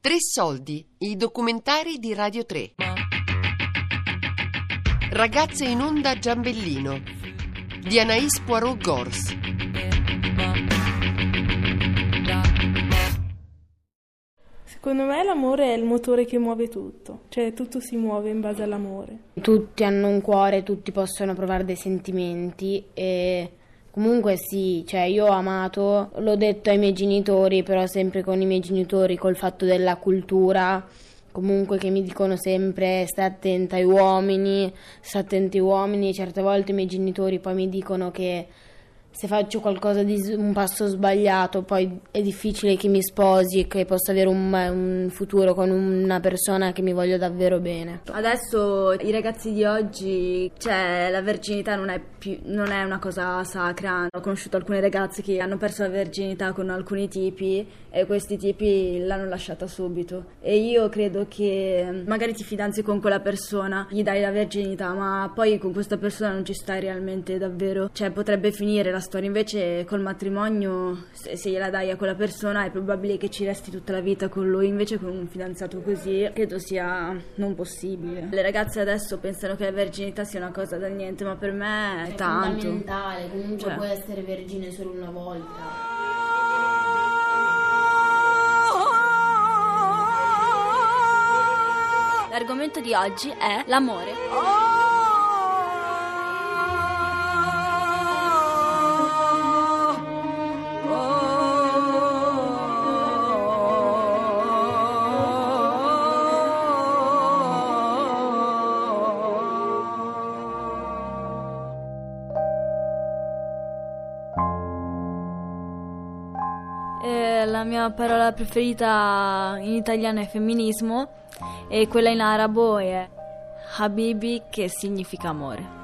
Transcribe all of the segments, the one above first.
Tre soldi, i documentari di Radio 3. Ragazze in onda Giambellino di Anaïs Poirot Gors. Secondo me l'amore è il motore che muove tutto, cioè tutto si muove in base all'amore. Tutti hanno un cuore, tutti possono provare dei sentimenti e comunque sì, cioè io ho amato, l'ho detto ai miei genitori, però sempre con i miei genitori, col fatto della cultura, comunque che mi dicono sempre stai attenta ai uomini, stai attenta ai uomini, certe volte i miei genitori poi mi dicono che se faccio qualcosa di un passo sbagliato, poi è difficile che mi sposi e che possa avere un, un, futuro con una persona che mi voglia davvero bene. Adesso i ragazzi di oggi, cioè la verginità non è, più, non è una cosa sacra. Ho conosciuto alcune ragazze che hanno perso la verginità con alcuni tipi e questi tipi l'hanno lasciata subito. E io credo che magari ti fidanzi con quella persona, gli dai la verginità, ma poi con questa persona non ci stai realmente davvero. Cioè potrebbe finire la storia. Invece col matrimonio, se, se, gliela dai a quella persona, è probabile che ci resti tutta la vita con lui. Invece con un fidanzato così, credo sia non possibile. Le ragazze adesso pensano che la verginità sia una cosa da niente, ma per me è, è tanto. È fondamentale, comunque cioè. puoi essere vergine solo una volta. L'argomento di oggi è l'amore. La mia parola preferita in italiano è femminismo e quella in arabo è Habibi che significa amore.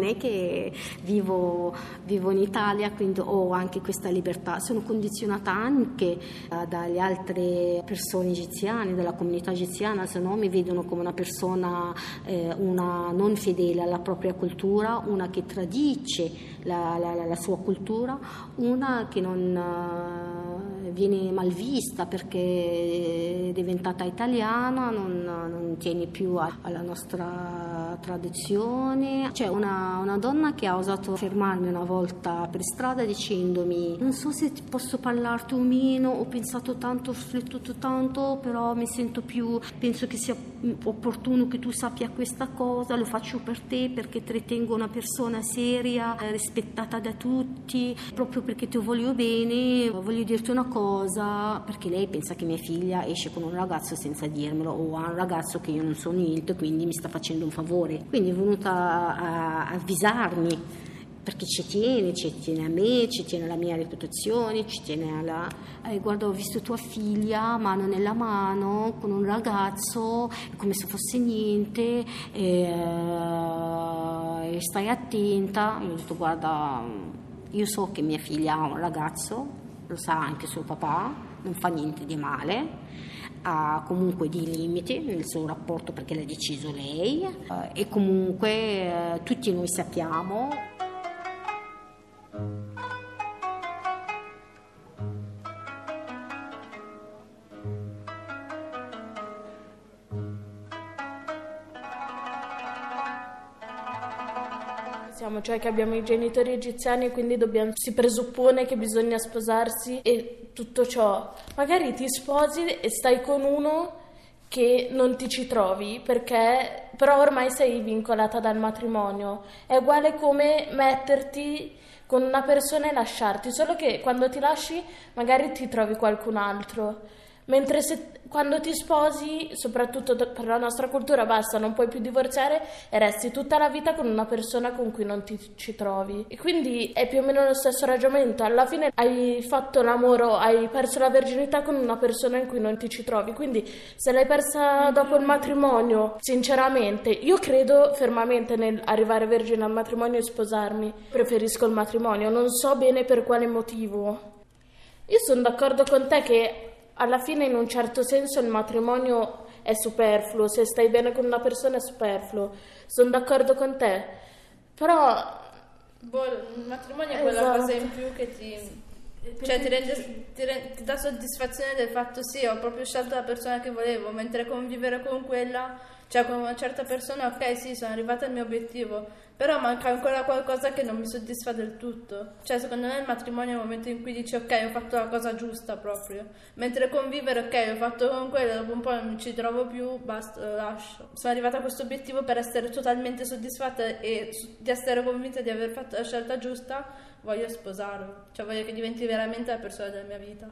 Non è che vivo, vivo, in Italia, quindi ho anche questa libertà. Sono condizionata anche uh, dalle altre persone egiziane, dalla comunità egiziana, se no mi vedono come una persona eh, una non fedele alla propria cultura, una che tradisce la, la, la sua cultura, una che non... Uh, viene mal vista perché è diventata italiana, non, non tiene più alla nostra tradizione. C'è una, una, donna che ha osato fermarmi una volta per strada dicendomi non so se posso parlarti o meno, ho pensato tanto, ho riflettuto tanto, però mi sento più, penso che sia opportuno che tu sappia questa cosa, lo faccio per te perché ti ritengo una persona seria, rispettata da tutti, proprio perché ti voglio bene, voglio dirti una cosa, perché lei pensa che mia figlia esce con un ragazzo senza dirmelo o ha un ragazzo che io non so niente, quindi mi sta facendo un favore. Quindi è venuta a, avvisarmi perché ci tiene, ci tiene a me, ci tiene alla mia reputazione, ci tiene alla... Eh, guarda, ho visto tua figlia mano nella mano con un ragazzo, come se fosse niente, e, e stai attenta. Io ho detto, guarda, io so che mia figlia ha un ragazzo, lo sa anche suo papà, non fa niente di male, ha comunque dei limiti nel suo rapporto perché l'ha deciso lei eh, e comunque eh, tutti noi sappiamo cioè che abbiamo i genitori egiziani e quindi dobbiamo, si presuppone che bisogna sposarsi e tutto ciò. Magari ti sposi e stai con uno che non ti ci trovi perché però ormai sei vincolata dal matrimonio. È uguale come metterti con una persona e lasciarti, solo che quando ti lasci magari ti trovi qualcun altro. Mentre se, quando ti sposi, soprattutto per la nostra cultura, basta, non puoi più divorziare e resti tutta la vita con una persona con cui non ti ci trovi. E quindi è più o meno lo stesso ragionamento. Alla fine hai fatto l'amore, hai perso la verginità con una persona in cui non ti ci trovi. Quindi se l'hai persa dopo il matrimonio, sinceramente, io credo fermamente nell'arrivare vergine al matrimonio e sposarmi. Preferisco il matrimonio, non so bene per quale motivo. Io sono d'accordo con te che alla fine in un certo senso il matrimonio è superfluo, se stai bene con una persona è superfluo. Sono d'accordo con te. Però Boh, il matrimonio è quella Esatto. cosa in più che ti, cioè, ti, rende- ti re- ti dà soddisfazione del fatto sì, ho proprio scelto la persona che volevo, mentre convivere con quella, cioè con una certa persona, ok sì, sono arrivata al mio obiettivo, però manca ancora qualcosa che non mi soddisfa del tutto. Cioè secondo me il matrimonio è il momento in cui dici ok, ho fatto la cosa giusta proprio, mentre convivere ok, ho fatto con quello, dopo un po' non ci trovo più, basta, lo lascio. Sono arrivata a questo obiettivo per essere totalmente soddisfatta e di essere convinta di aver fatto la scelta giusta, voglio sposarlo, cioè voglio che diventi veramente la persona della mia vita.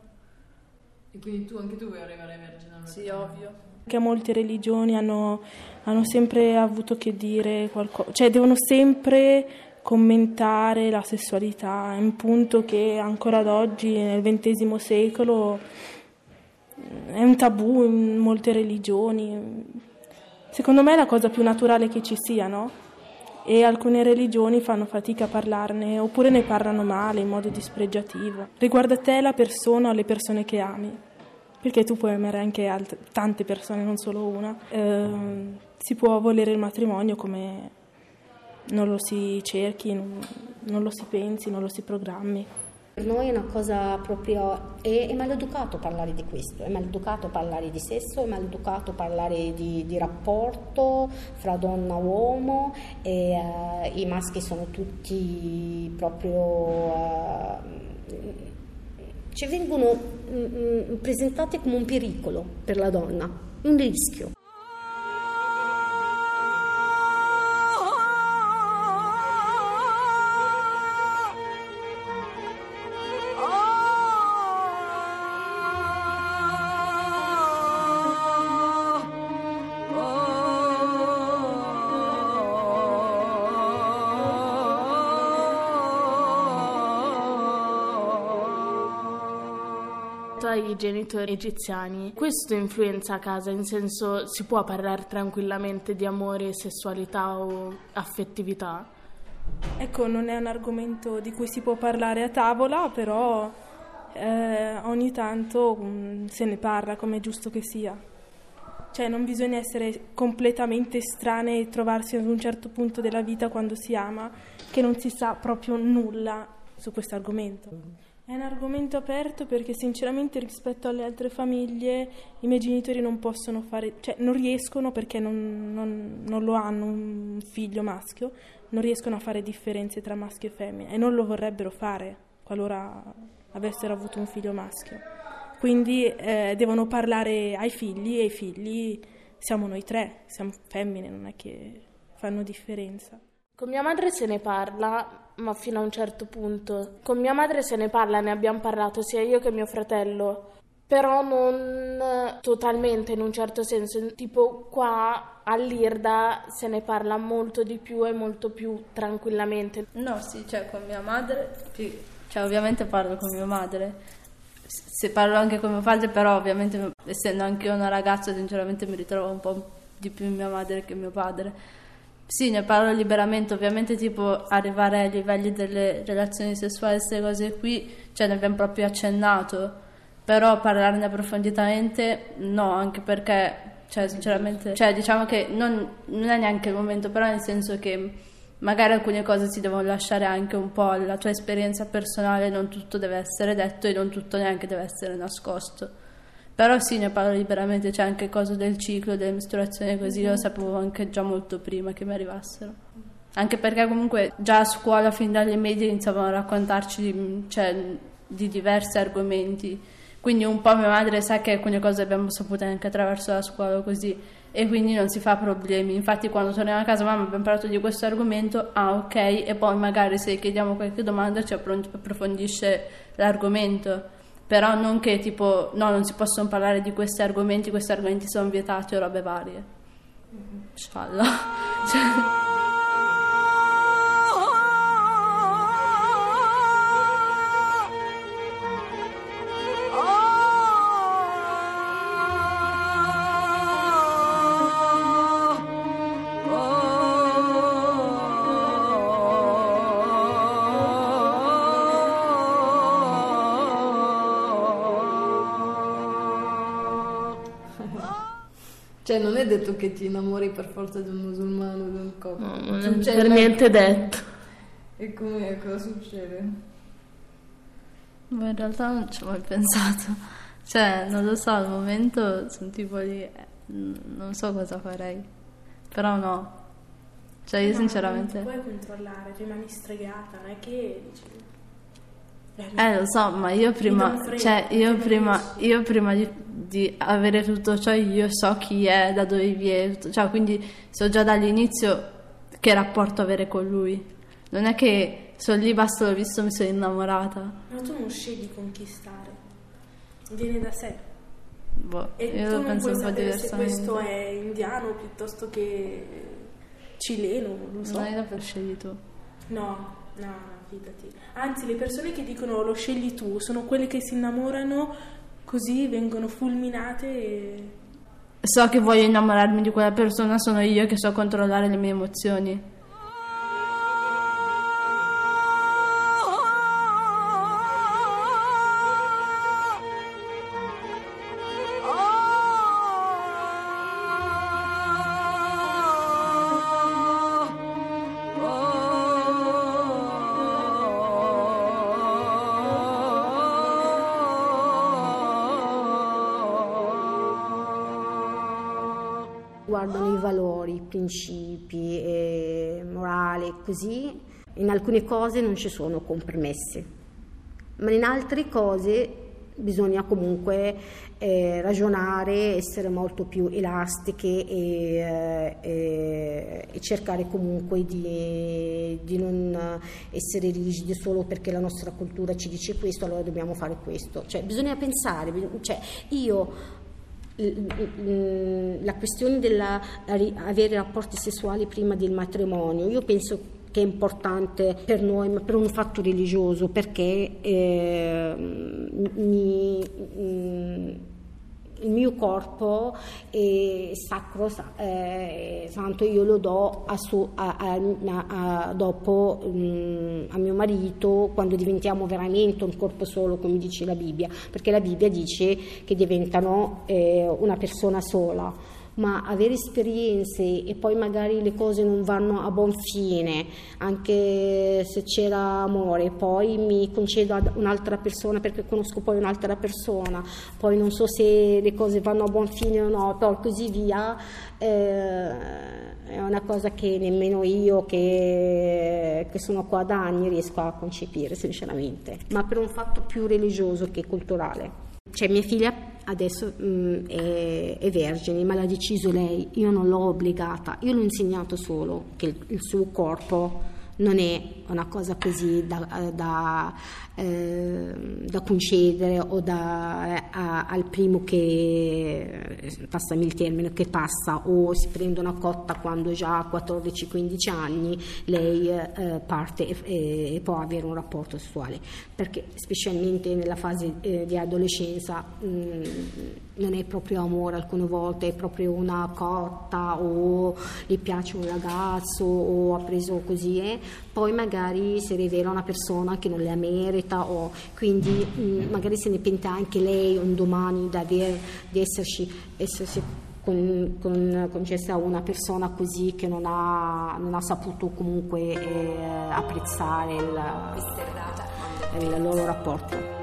E quindi tu, anche tu vuoi arrivare vergine al Sì, ovvio. Che molte religioni hanno, hanno sempre avuto che dire qualcosa, cioè devono sempre commentare la sessualità, è un punto che ancora ad oggi, nel XX secolo, è un tabù in molte religioni. Secondo me è la cosa più naturale che ci sia, no? E alcune religioni fanno fatica a parlarne, oppure ne parlano male, in modo dispregiativo. Riguarda te, la persona o le persone che ami perché tu puoi amare anche alt- tante persone, non solo una. Ehm, si può volere il matrimonio come non lo si cerchi, non, non lo si pensi, non lo si programmi. Per noi è una cosa proprio, è, è maleducato parlare di questo, è maleducato parlare di sesso, è maleducato parlare di, di rapporto fra donna e uomo, e, eh, i maschi sono tutti proprio... eh, ci vengono mm, mm, presentati come un pericolo per la donna, un rischio. Ai genitori egiziani, questo influenza a casa, in senso si può parlare tranquillamente di amore, sessualità o affettività? Ecco, non è un argomento di cui si può parlare a tavola, però eh, ogni tanto mm, se ne parla come è giusto che sia. Cioè non bisogna essere completamente estranei e trovarsi ad un certo punto della vita quando si ama che non si sa proprio nulla su questo argomento. È un argomento aperto perché sinceramente rispetto alle altre famiglie i miei genitori non possono fare, cioè non riescono perché non, non- non lo hanno un figlio maschio, non riescono a fare differenze tra maschio e femmina e non lo vorrebbero fare qualora avessero avuto un figlio maschio. Quindi eh, devono parlare ai figli e i figli siamo noi tre, siamo femmine, non è che fanno differenza. Con mia madre se ne parla, ma fino a un certo punto. Con mia madre se ne parla, ne abbiamo parlato sia io che mio fratello, però non totalmente in un certo senso. Tipo qua all'Irda se ne parla molto di più e molto più tranquillamente. No, sì, cioè con mia madre, cioè ovviamente parlo con mia madre. Se parlo anche con mio padre, però ovviamente essendo anche io una ragazza, sinceramente mi ritrovo un po' di più in mia madre che mio padre. Sì, ne parlo liberamente, ovviamente tipo arrivare ai livelli delle relazioni sessuali, queste cose qui, cioè ne abbiamo proprio accennato, però parlarne approfonditamente no, anche perché, cioè sinceramente, cioè diciamo che non, non è neanche il momento, però nel senso che magari alcune cose si devono lasciare anche un po' alla tua esperienza personale, non tutto deve essere detto e non tutto neanche deve essere nascosto. Però sì, ne parlo liberamente, c'è anche cose del ciclo, delle mestruazioni così, lo sapevo anche già molto prima che mi arrivassero. Anche perché comunque già a scuola, fin dalle medie, iniziavano a raccontarci di, cioè, di diversi argomenti. Quindi un po' mia madre sa che alcune cose abbiamo saputo anche attraverso la scuola così e quindi non si fa problemi. Infatti quando torniamo a casa, mamma abbiamo parlato di questo argomento, ah ok, e poi magari se chiediamo qualche domanda ci appro- approfondisce l'argomento. Però non che tipo, no, non si possono parlare di questi argomenti, questi argomenti sono vietati o robe varie. Scialla. Cioè, Cioè, non è detto che ti innamori per forza di un musulmano, di un copto. No, non è Succede per niente detto. E come cosa succede? Ma in realtà non ci ho mai pensato. Cioè, non lo so, al momento sono tipo lì, eh, non so cosa farei. Però no. Cioè, io No, sinceramente... Non ti puoi controllare, rimani stregata, non è che dici... Eh, lo so, ma io prima, cioè, io prima, io prima di, di avere tutto ciò, io so chi è, da dove viene, cioè, quindi so già dall'inizio che rapporto avere con lui. Non è che sono lì, basta, l'ho visto, mi sono innamorata. Ma tu non scegli conquistare, viene da sé. Boh, E io lo non penso un po' sapere se diversamente. questo è indiano piuttosto che cileno, non so. Non hai da per scegli tu. No, no, fidati. Anzi, le persone che dicono lo scegli tu sono quelle che si innamorano così vengono fulminate e... So che voglio innamorarmi di quella persona, sono io che so controllare le mie emozioni. Guardano i valori, i principi, eh, morale, così. In alcune cose non ci sono compromessi, ma in altre cose bisogna comunque eh, ragionare, essere molto più elastiche e, eh, e- e cercare comunque di, di non essere rigidi solo perché la nostra cultura ci dice questo, allora dobbiamo fare questo. Cioè, bisogna pensare, cioè, io la questione della ri- avere rapporti sessuali prima del matrimonio, io penso che è importante per noi, ma per un fatto religioso, perché eh, mi- il mio corpo è sacro, sa- eh, santo, io lo do a su- a- a- dopo mm, a mio marito quando diventiamo veramente un corpo solo, come dice la Bibbia, perché la Bibbia dice che diventano eh, una persona sola. Ma avere esperienze e poi magari le cose non vanno a buon fine, anche se c'era amore, poi mi concedo ad un'altra persona perché conosco poi un'altra persona, poi non so se le cose vanno a buon fine o no, poi così via, eh, è una cosa che nemmeno io che, che sono qua da anni riesco a concepire sinceramente, ma per un fatto più religioso che culturale. Cioè mia figlia adesso mm, è, è vergine, ma l'ha deciso lei, io non l'ho obbligata, io l'ho insegnato solo che il, il suo corpo non è una cosa così da, da, eh, da concedere o da, a- al primo che, passami il termine, che passa o si prende una cotta quando già ha 14-15 anni, lei eh, parte e, e- può avere un rapporto sessuale, perché specialmente nella fase eh, di adolescenza mh, non è proprio amore alcune volte, è proprio una cotta o gli piace un ragazzo o ha preso così, eh, poi magari si rivela una persona che non la merita o quindi mh, magari se ne pente anche lei un domani di, aver, di esserci, essersi con, con- concessa a una persona così che non ha, non ha saputo comunque eh, apprezzare il, il loro rapporto.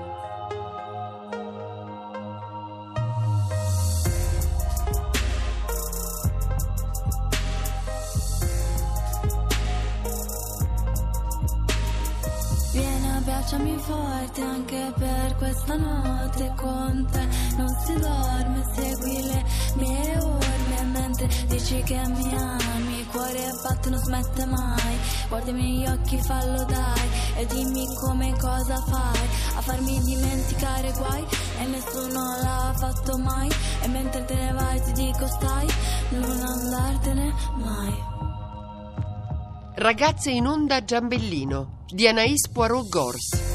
Forte anche per questa notte con te. Non si dorme, segui le mie orme. Mentre dici che mi ami, il cuore batte non smette mai. Guardami negli occhi, fallo dai. E dimmi come cosa fai A farmi dimenticare guai. E nessuno l'ha fatto mai. E mentre te ne vai ti dico stai Non andartene mai. Ragazze in onda Giambellino di Anaïs Poirot Gors.